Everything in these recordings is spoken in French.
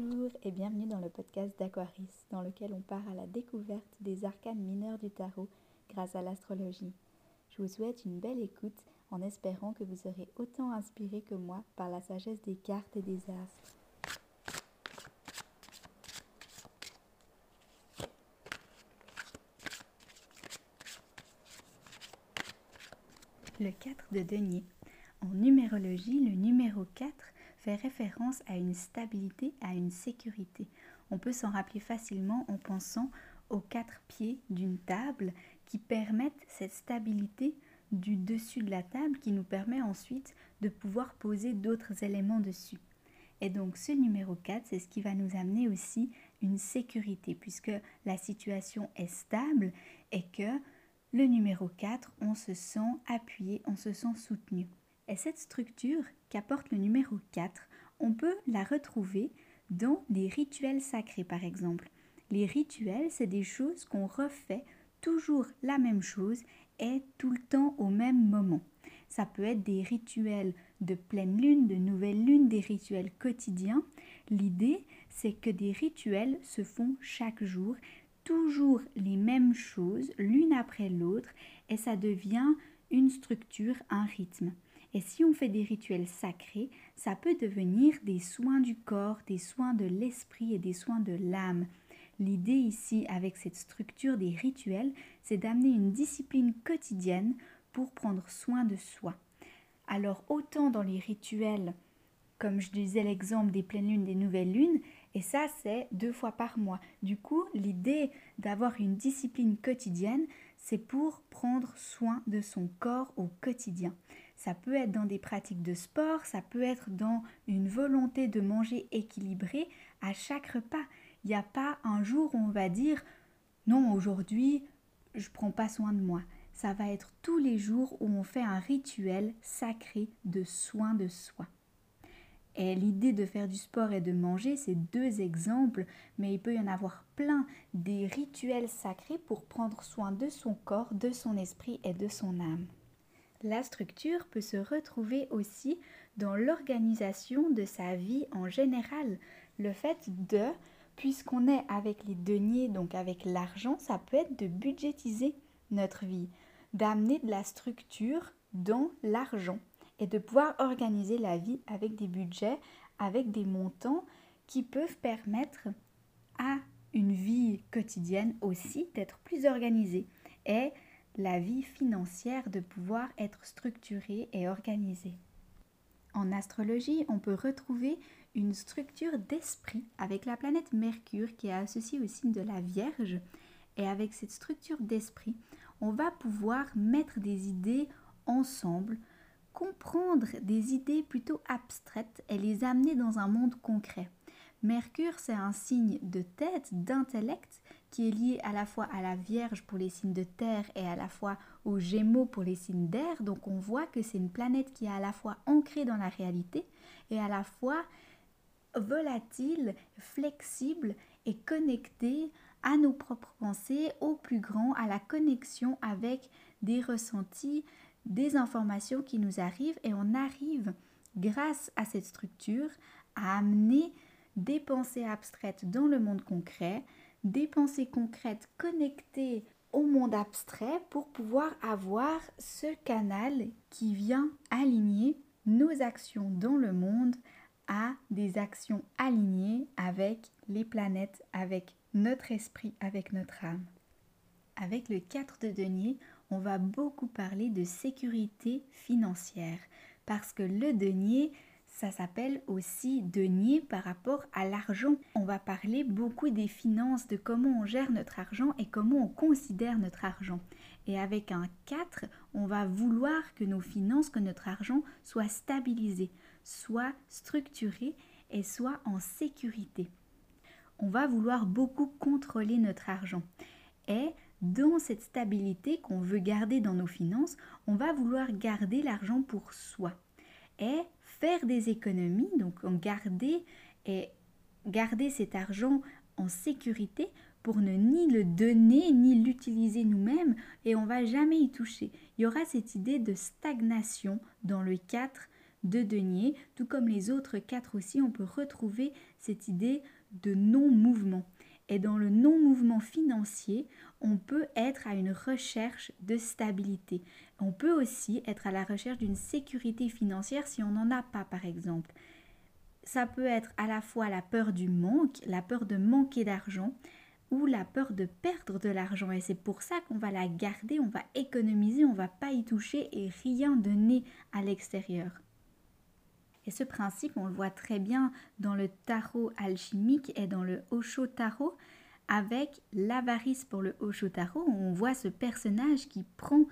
Bonjour et bienvenue dans le podcast d'Aquaris, dans lequel on part à la découverte des arcanes mineurs du tarot grâce à l'astrologie. Je vous souhaite une belle écoute en espérant que vous serez autant inspiré que moi par la sagesse des cartes et des astres. Le 4 de denier. En numérologie, le numéro 4 fait référence à une stabilité, à une sécurité. On peut s'en rappeler facilement en pensant aux quatre pieds d'une table qui permettent cette stabilité du dessus de la table qui nous permet ensuite de pouvoir poser d'autres éléments dessus. Et donc ce numéro 4, c'est ce qui va nous amener aussi une sécurité puisque la situation est stable et que le numéro 4, on se sent appuyé, on se sent soutenu. Et cette structure qu'apporte le numéro 4, on peut la retrouver dans les rituels sacrés par exemple. Les rituels, c'est des choses qu'on refait toujours la même chose et tout le temps au même moment. Ça peut être des rituels de pleine lune, de nouvelle lune, des rituels quotidiens. L'idée, c'est que des rituels se font chaque jour, toujours les mêmes choses, l'une après l'autre, et ça devient une structure, un rythme. Et si on fait des rituels sacrés, ça peut devenir des soins du corps, des soins de l'esprit et des soins de l'âme. L'idée ici avec cette structure des rituels, c'est d'amener une discipline quotidienne pour prendre soin de soi. Alors autant dans les rituels, comme je disais l'exemple des pleines lunes, des nouvelles lunes, et ça c'est deux fois par mois. Du coup, l'idée d'avoir une discipline quotidienne, c'est pour prendre soin de son corps au quotidien. Ça peut être dans des pratiques de sport, ça peut être dans une volonté de manger équilibré à chaque repas. Il n'y a pas un jour où on va dire non, aujourd'hui, je ne prends pas soin de moi. Ça va être tous les jours où on fait un rituel sacré de soin de soi. Et l'idée de faire du sport et de manger, c'est deux exemples, mais il peut y en avoir plein des rituels sacrés pour prendre soin de son corps, de son esprit et de son âme. La structure peut se retrouver aussi dans l'organisation de sa vie en général. Le fait de, puisqu'on est avec les deniers, donc avec l'argent, ça peut être de budgétiser notre vie, d'amener de la structure dans l'argent et de pouvoir organiser la vie avec des budgets, avec des montants qui peuvent permettre à une vie quotidienne aussi d'être plus organisée. Et la vie financière de pouvoir être structurée et organisée. En astrologie, on peut retrouver une structure d'esprit avec la planète Mercure qui est associée au signe de la Vierge. Et avec cette structure d'esprit, on va pouvoir mettre des idées ensemble, comprendre des idées plutôt abstraites et les amener dans un monde concret. Mercure, c'est un signe de tête, d'intellect, qui est lié à la fois à la Vierge pour les signes de terre et à la fois aux Gémeaux pour les signes d'air. Donc on voit que c'est une planète qui est à la fois ancrée dans la réalité et à la fois volatile, flexible et connectée à nos propres pensées, au plus grand, à la connexion avec des ressentis, des informations qui nous arrivent et on arrive grâce à cette structure à amener des pensées abstraites dans le monde concret, des pensées concrètes connectées au monde abstrait pour pouvoir avoir ce canal qui vient aligner nos actions dans le monde à des actions alignées avec les planètes, avec notre esprit, avec notre âme. Avec le 4 de denier, on va beaucoup parler de sécurité financière parce que le denier, ça s'appelle aussi denier par rapport à l'argent. On va parler beaucoup des finances, de comment on gère notre argent et comment on considère notre argent. Et avec un 4, on va vouloir que nos finances, que notre argent soit stabilisé, soit structuré et soit en sécurité. On va vouloir beaucoup contrôler notre argent. Et dans cette stabilité qu'on veut garder dans nos finances, on va vouloir garder l'argent pour soi. Et faire des économies, donc garder et garder cet argent en sécurité pour ne ni le donner ni l'utiliser nous-mêmes et on va jamais y toucher. Il y aura cette idée de stagnation dans le 4 de denier, tout comme les autres 4 aussi, on peut retrouver cette idée de non-mouvement. Et dans le non-mouvement financier, on peut être à une recherche de stabilité. On peut aussi être à la recherche d'une sécurité financière si on n'en a pas, par exemple. Ça peut être à la fois la peur du manque, la peur de manquer d'argent, ou la peur de perdre de l'argent. Et c'est pour ça qu'on va la garder, on va économiser, on va pas y toucher et rien donner à l'extérieur. Et ce principe, on le voit très bien dans le tarot alchimique et dans le Osho tarot, avec l'avarice pour le Osho tarot, on voit ce personnage qui prend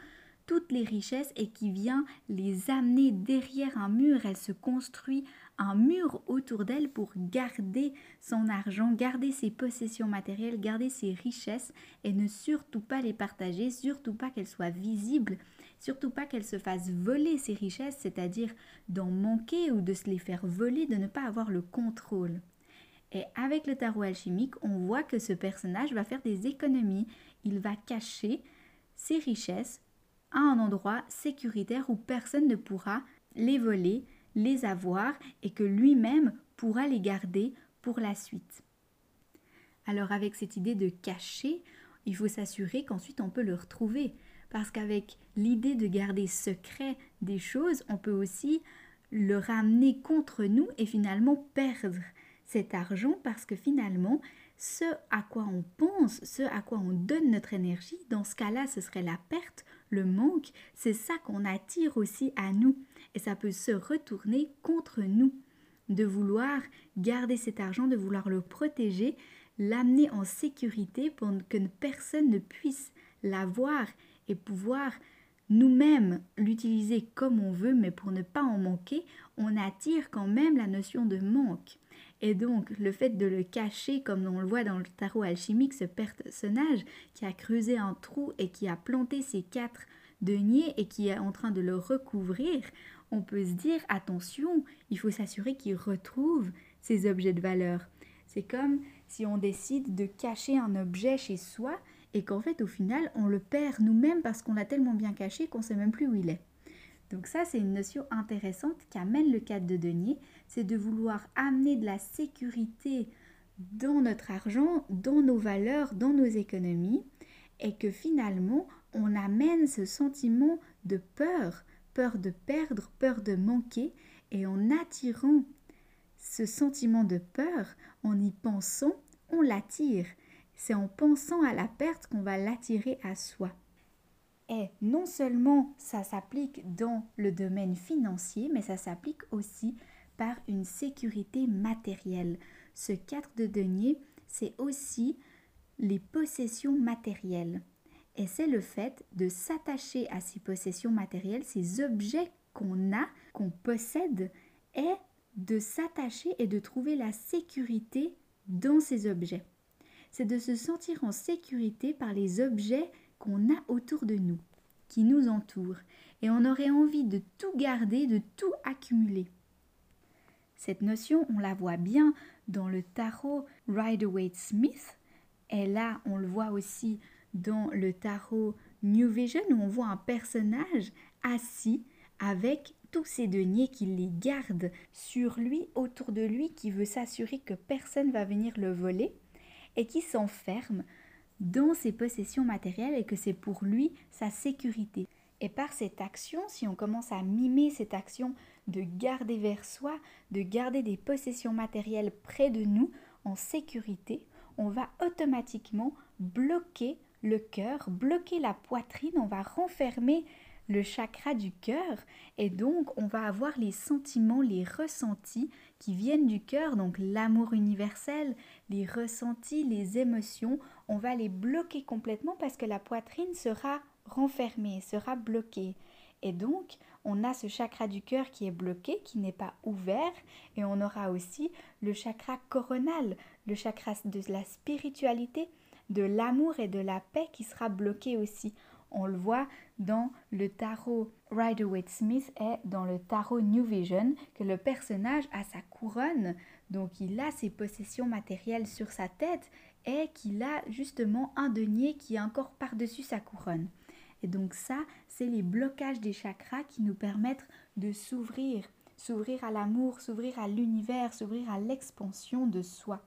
toutes les richesses et qui vient les amener derrière un mur. Elle se construit un mur autour d'elle pour garder son argent, garder ses possessions matérielles, garder ses richesses et ne surtout pas les partager, surtout pas qu'elles soient visibles Surtout pas qu'elle se fasse voler ses richesses, c'est-à-dire d'en manquer ou de se les faire voler, de ne pas avoir le contrôle. Et avec le tarot alchimique, on voit que ce personnage va faire des économies. Il va cacher ses richesses à un endroit sécuritaire où personne ne pourra les voler, les avoir et que lui-même pourra les garder pour la suite. Alors avec cette idée de cacher, il faut s'assurer qu'ensuite on peut le retrouver parce qu'avec l'idée de garder secret des choses, on peut aussi le ramener contre nous et finalement perdre cet argent parce que finalement, ce à quoi on pense, ce à quoi on donne notre énergie, dans ce cas-là, ce serait la perte, le manque, c'est ça qu'on attire aussi à nous et ça peut se retourner contre nous. De vouloir garder cet argent, de vouloir le protéger, l'amener en sécurité pour que personne ne puisse l'avoir et pouvoir nous-mêmes l'utiliser comme on veut, mais pour ne pas en manquer, on attire quand même la notion de manque. Et donc, le fait de le cacher, comme on le voit dans le tarot alchimique, ce personnage qui a creusé un trou et qui a planté ses quatre deniers et qui est en train de le recouvrir, on peut se dire attention, il faut s'assurer qu'il retrouve ses objets de valeur. C'est comme si on décide de cacher un objet chez soi et qu'en fait au final on le perd nous-mêmes parce qu'on l'a tellement bien caché qu'on ne sait même plus où il est. Donc ça c'est une notion intéressante qu'amène le cadre de denier, c'est de vouloir amener de la sécurité dans notre argent, dans nos valeurs, dans nos économies et que finalement on amène ce sentiment de peur, peur de perdre, peur de manquer et en attirant ce sentiment de peur, en y pensant, on l'attire. C'est en pensant à la perte qu'on va l'attirer à soi. Et non seulement ça s'applique dans le domaine financier, mais ça s'applique aussi par une sécurité matérielle. Ce 4 de denier, c'est aussi les possessions matérielles. Et c'est le fait de s'attacher à ces possessions matérielles, ces objets qu'on a, qu'on possède, et de s'attacher et de trouver la sécurité dans ces objets c'est de se sentir en sécurité par les objets qu'on a autour de nous, qui nous entourent, et on aurait envie de tout garder, de tout accumuler. Cette notion, on la voit bien dans le tarot Rider-Waite-Smith, et là, on le voit aussi dans le tarot New Vision, où on voit un personnage assis avec tous ses deniers qu'il les garde sur lui, autour de lui, qui veut s'assurer que personne va venir le voler et qui s'enferme dans ses possessions matérielles et que c'est pour lui sa sécurité. Et par cette action, si on commence à mimer cette action de garder vers soi, de garder des possessions matérielles près de nous en sécurité, on va automatiquement bloquer le cœur, bloquer la poitrine, on va renfermer le chakra du cœur. Et donc on va avoir les sentiments, les ressentis qui viennent du cœur, donc l'amour universel, les ressentis, les émotions, on va les bloquer complètement parce que la poitrine sera renfermée, sera bloquée. Et donc, on a ce chakra du cœur qui est bloqué, qui n'est pas ouvert, et on aura aussi le chakra coronal, le chakra de la spiritualité, de l'amour et de la paix qui sera bloqué aussi. On le voit dans le tarot Rider-Waite-Smith et dans le tarot New Vision que le personnage a sa couronne, donc il a ses possessions matérielles sur sa tête et qu'il a justement un denier qui est encore par-dessus sa couronne. Et donc ça, c'est les blocages des chakras qui nous permettent de s'ouvrir s'ouvrir à l'amour, s'ouvrir à l'univers, s'ouvrir à l'expansion de soi.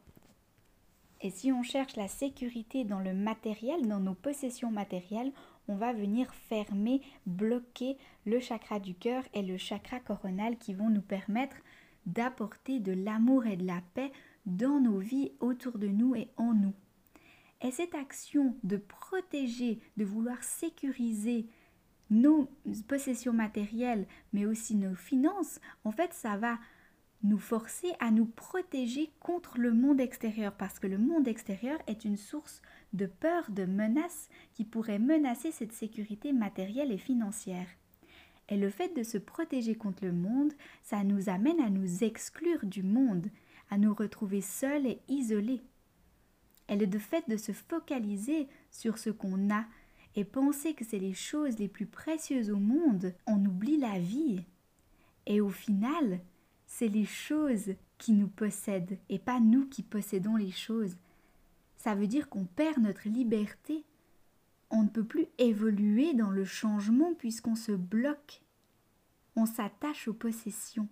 Et si on cherche la sécurité dans le matériel, dans nos possessions matérielles, on va venir fermer, bloquer le chakra du cœur et le chakra coronal qui vont nous permettre d'apporter de l'amour et de la paix dans nos vies, autour de nous et en nous. Et cette action de protéger, de vouloir sécuriser nos possessions matérielles, mais aussi nos finances, en fait, ça va nous forcer à nous protéger contre le monde extérieur, parce que le monde extérieur est une source de peur, de menace qui pourrait menacer cette sécurité matérielle et financière. Et le fait de se protéger contre le monde, ça nous amène à nous exclure du monde, à nous retrouver seuls et isolés. Et le fait de se focaliser sur ce qu'on a et penser que c'est les choses les plus précieuses au monde, on oublie la vie. Et au final, c'est les choses qui nous possèdent et pas nous qui possédons les choses. Ça veut dire qu'on perd notre liberté. On ne peut plus évoluer dans le changement puisqu'on se bloque. On s'attache aux possessions.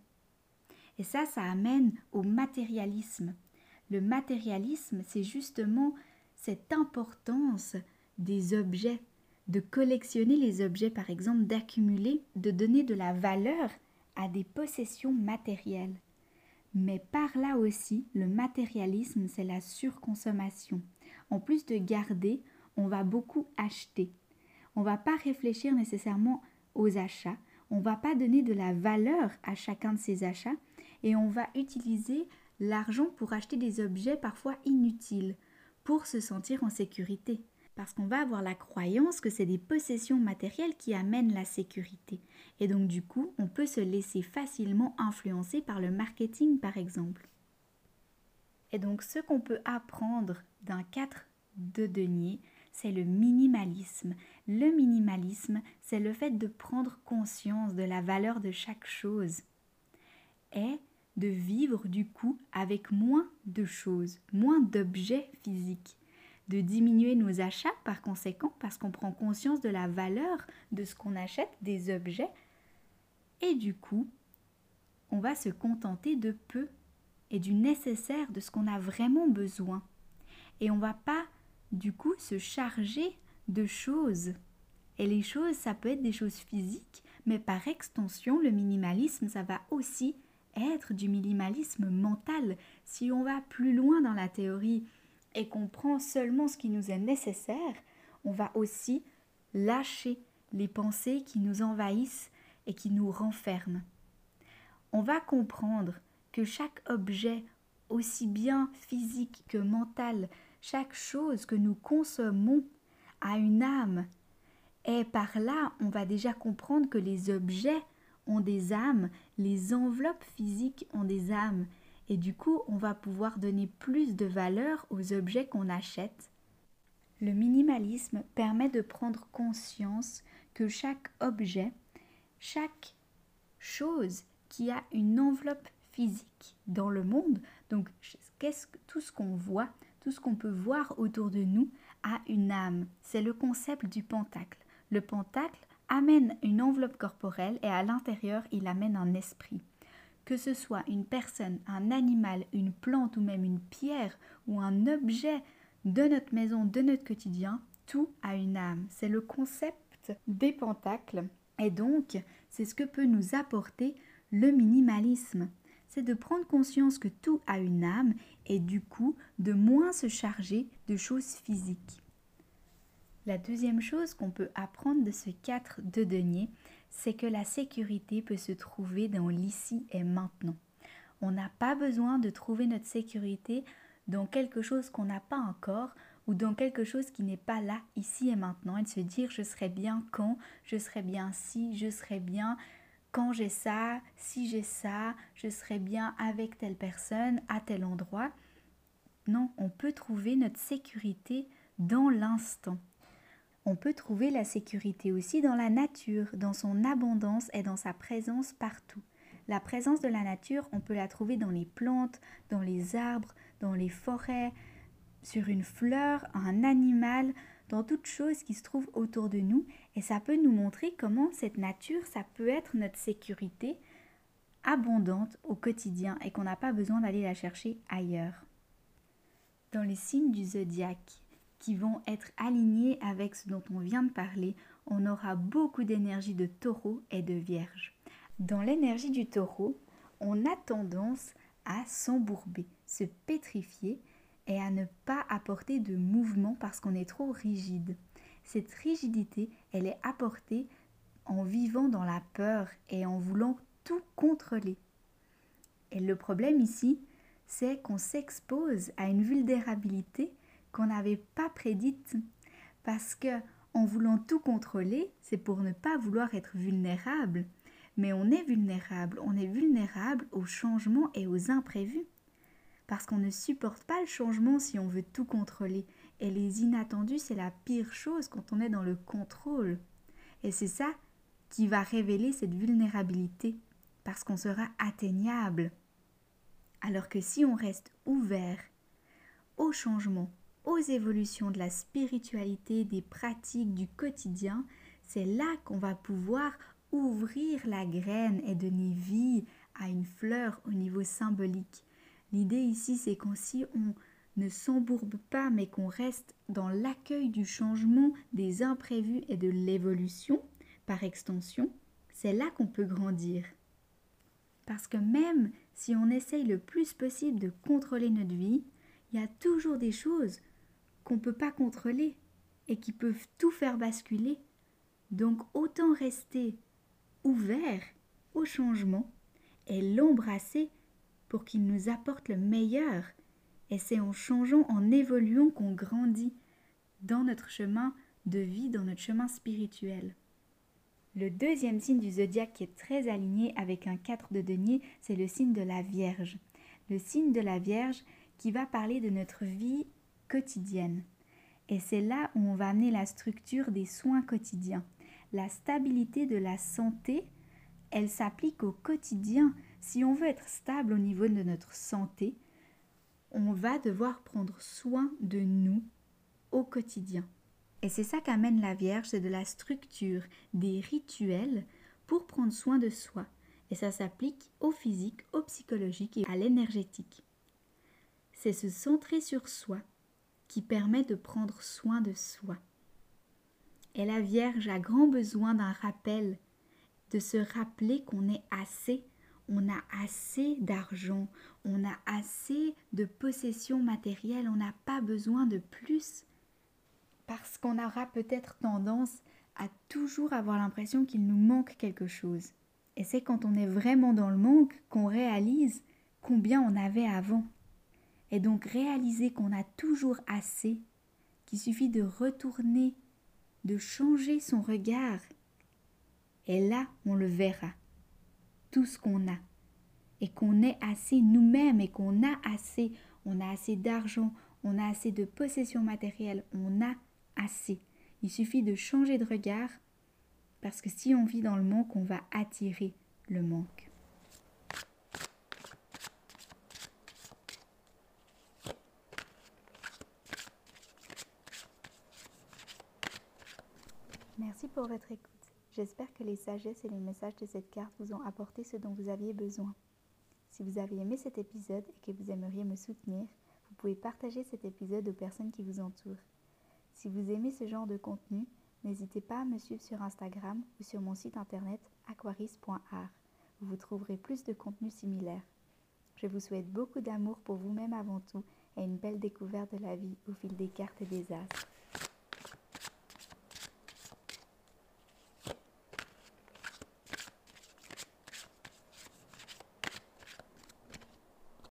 Et ça, ça amène au matérialisme. Le matérialisme, c'est justement cette importance des objets, de collectionner les objets par exemple, d'accumuler, de donner de la valeur à des possessions matérielles. Mais par là aussi, le matérialisme, c'est la surconsommation. En plus de garder, on va beaucoup acheter. On va pas réfléchir nécessairement aux achats, on va pas donner de la valeur à chacun de ces achats et on va utiliser l'argent pour acheter des objets parfois inutiles pour se sentir en sécurité parce qu'on va avoir la croyance que c'est des possessions matérielles qui amènent la sécurité. Et donc du coup, on peut se laisser facilement influencer par le marketing par exemple. Et donc ce qu'on peut apprendre d'un 4 de denier, c'est le minimalisme. Le minimalisme, c'est le fait de prendre conscience de la valeur de chaque chose et de vivre du coup avec moins de choses, moins d'objets physiques de diminuer nos achats par conséquent parce qu'on prend conscience de la valeur de ce qu'on achète, des objets, et du coup, on va se contenter de peu et du nécessaire, de ce qu'on a vraiment besoin. Et on va pas, du coup, se charger de choses. Et les choses, ça peut être des choses physiques, mais par extension, le minimalisme, ça va aussi être du minimalisme mental. Si on va plus loin dans la théorie et qu'on prend seulement ce qui nous est nécessaire, on va aussi lâcher les pensées qui nous envahissent et qui nous renferment. On va comprendre que chaque objet, aussi bien physique que mental, chaque chose que nous consommons a une âme. Et par là, on va déjà comprendre que les objets ont des âmes, les enveloppes physiques ont des âmes, et du coup on va pouvoir donner plus de valeur aux objets qu'on achète. Le minimalisme permet de prendre conscience que chaque objet, chaque chose qui a une enveloppe physique dans le monde, donc qu'est-ce tout ce qu'on voit, tout ce qu'on peut voir autour de nous a une âme. C'est le concept du pentacle. Le pentacle amène une enveloppe corporelle et à l'intérieur il amène un esprit que ce soit une personne, un animal, une plante ou même une pierre ou un objet de notre maison, de notre quotidien, tout a une âme. C'est le concept des pentacles. Et donc, c'est ce que peut nous apporter le minimalisme. C'est de prendre conscience que tout a une âme et du coup de moins se charger de choses physiques. La deuxième chose qu'on peut apprendre de ce 4 de denier, c'est que la sécurité peut se trouver dans l'ici et maintenant. On n'a pas besoin de trouver notre sécurité dans quelque chose qu'on n'a pas encore ou dans quelque chose qui n'est pas là, ici et maintenant, et de se dire je serai bien quand, je serai bien si, je serai bien quand j'ai ça, si j'ai ça, je serai bien avec telle personne, à tel endroit. Non, on peut trouver notre sécurité dans l'instant. On peut trouver la sécurité aussi dans la nature, dans son abondance et dans sa présence partout. La présence de la nature, on peut la trouver dans les plantes, dans les arbres, dans les forêts, sur une fleur, un animal, dans toute chose qui se trouve autour de nous. Et ça peut nous montrer comment cette nature, ça peut être notre sécurité abondante au quotidien et qu'on n'a pas besoin d'aller la chercher ailleurs. Dans les signes du zodiaque qui vont être alignés avec ce dont on vient de parler, on aura beaucoup d'énergie de taureau et de vierge. Dans l'énergie du taureau, on a tendance à s'embourber, se pétrifier et à ne pas apporter de mouvement parce qu'on est trop rigide. Cette rigidité, elle est apportée en vivant dans la peur et en voulant tout contrôler. Et le problème ici, c'est qu'on s'expose à une vulnérabilité qu'on n'avait pas prédite. Parce que en voulant tout contrôler, c'est pour ne pas vouloir être vulnérable. Mais on est vulnérable, on est vulnérable aux changements et aux imprévus. Parce qu'on ne supporte pas le changement si on veut tout contrôler. Et les inattendus, c'est la pire chose quand on est dans le contrôle. Et c'est ça qui va révéler cette vulnérabilité, parce qu'on sera atteignable. Alors que si on reste ouvert au changement, aux évolutions de la spiritualité, des pratiques du quotidien, c'est là qu'on va pouvoir ouvrir la graine et donner vie à une fleur au niveau symbolique. L'idée ici, c'est qu'on si on ne s'embourbe pas, mais qu'on reste dans l'accueil du changement, des imprévus et de l'évolution, par extension, c'est là qu'on peut grandir. Parce que même si on essaye le plus possible de contrôler notre vie, il y a toujours des choses qu'on ne peut pas contrôler et qui peuvent tout faire basculer. Donc autant rester ouvert au changement et l'embrasser pour qu'il nous apporte le meilleur. Et c'est en changeant, en évoluant qu'on grandit dans notre chemin de vie, dans notre chemin spirituel. Le deuxième signe du zodiaque qui est très aligné avec un 4 de denier, c'est le signe de la Vierge. Le signe de la Vierge qui va parler de notre vie quotidienne. Et c'est là où on va amener la structure des soins quotidiens. La stabilité de la santé, elle s'applique au quotidien. Si on veut être stable au niveau de notre santé, on va devoir prendre soin de nous au quotidien. Et c'est ça qu'amène la Vierge, c'est de la structure, des rituels pour prendre soin de soi. Et ça s'applique au physique, au psychologique et à l'énergétique. C'est se centrer sur soi, qui permet de prendre soin de soi. Et la Vierge a grand besoin d'un rappel, de se rappeler qu'on est assez, on a assez d'argent, on a assez de possessions matérielles, on n'a pas besoin de plus. Parce qu'on aura peut-être tendance à toujours avoir l'impression qu'il nous manque quelque chose. Et c'est quand on est vraiment dans le manque qu'on réalise combien on avait avant. Et donc réaliser qu'on a toujours assez, qu'il suffit de retourner, de changer son regard. Et là, on le verra, tout ce qu'on a. Et qu'on est assez nous-mêmes et qu'on a assez. On a assez d'argent, on a assez de possessions matérielles, on a assez. Il suffit de changer de regard parce que si on vit dans le manque, on va attirer le manque. Pour votre écoute. J'espère que les sagesses et les messages de cette carte vous ont apporté ce dont vous aviez besoin. Si vous avez aimé cet épisode et que vous aimeriez me soutenir, vous pouvez partager cet épisode aux personnes qui vous entourent. Si vous aimez ce genre de contenu, n'hésitez pas à me suivre sur Instagram ou sur mon site internet aquaris.art vous trouverez plus de contenu similaire. Je vous souhaite beaucoup d'amour pour vous-même avant tout et une belle découverte de la vie au fil des cartes et des astres.